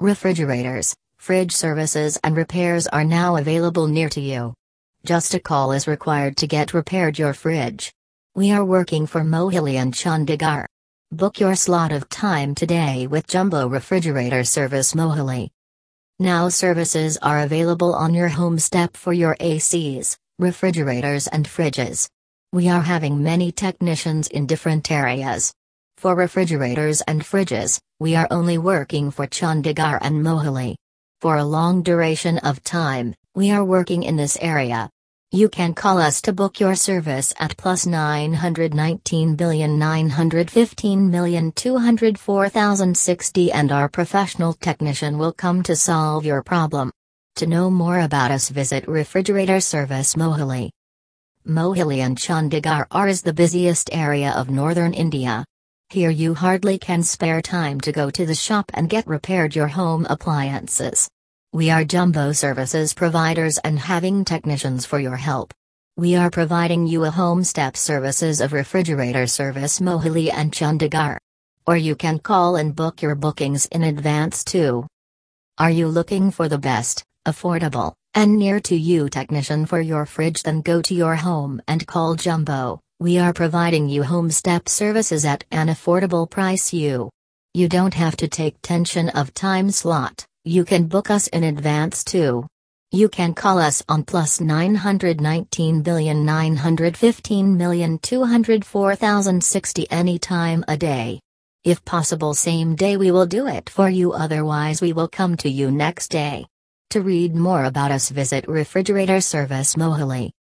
Refrigerators, fridge services, and repairs are now available near to you. Just a call is required to get repaired your fridge. We are working for Mohali and Chandigarh. Book your slot of time today with Jumbo Refrigerator Service Mohali. Now services are available on your home step for your ACs, refrigerators and fridges. We are having many technicians in different areas. For refrigerators and fridges, we are only working for Chandigarh and Mohali. For a long duration of time, we are working in this area. You can call us to book your service at plus 919 billion 915 million 204,060 and our professional technician will come to solve your problem. To know more about us visit Refrigerator Service Mohali. Mohali and Chandigarh are is the busiest area of northern India. Here you hardly can spare time to go to the shop and get repaired your home appliances. We are jumbo services providers and having technicians for your help. We are providing you a home step services of refrigerator service Mohali and Chandigarh. Or you can call and book your bookings in advance too. Are you looking for the best, affordable, and near to you technician for your fridge? Then go to your home and call Jumbo. We are providing you home step services at an affordable price you. You don't have to take tension of time slot. You can book us in advance too. You can call us on plus 919 billion 915 million 204,060 a day. If possible, same day we will do it for you, otherwise, we will come to you next day. To read more about us, visit Refrigerator Service Mohali.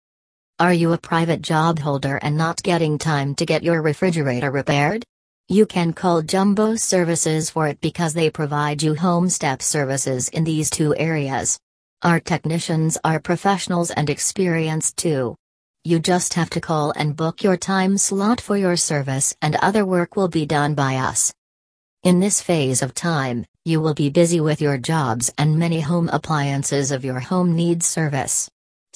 Are you a private job holder and not getting time to get your refrigerator repaired? You can call Jumbo Services for it because they provide you home step services in these two areas. Our technicians are professionals and experienced too. You just have to call and book your time slot for your service, and other work will be done by us. In this phase of time, you will be busy with your jobs and many home appliances of your home needs service.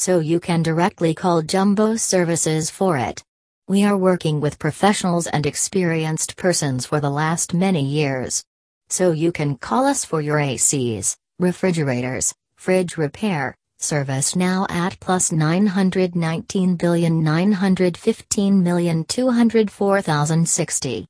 So you can directly call Jumbo Services for it. We are working with professionals and experienced persons for the last many years. So you can call us for your ACs, refrigerators, fridge repair, service now at plus 919 billion 915 million 204,060.